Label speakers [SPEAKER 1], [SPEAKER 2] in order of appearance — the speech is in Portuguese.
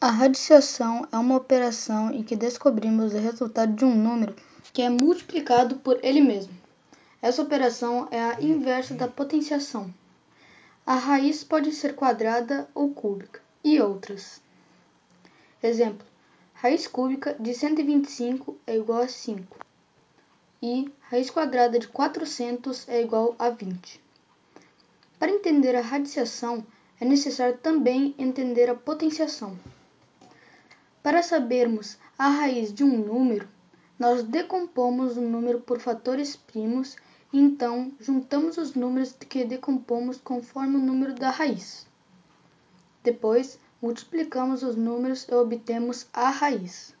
[SPEAKER 1] A radiciação é uma operação em que descobrimos o resultado de um número que é multiplicado por ele mesmo. Essa operação é a inversa da potenciação. A raiz pode ser quadrada ou cúbica, e outras. Exemplo: raiz cúbica de 125 é igual a 5, e raiz quadrada de 400 é igual a 20. Para entender a radiciação, é necessário também entender a potenciação. Para sabermos a raiz de um número, nós decompomos o número por fatores primos então, juntamos os números que decompomos conforme o número da raiz. Depois, multiplicamos os números e obtemos a raiz.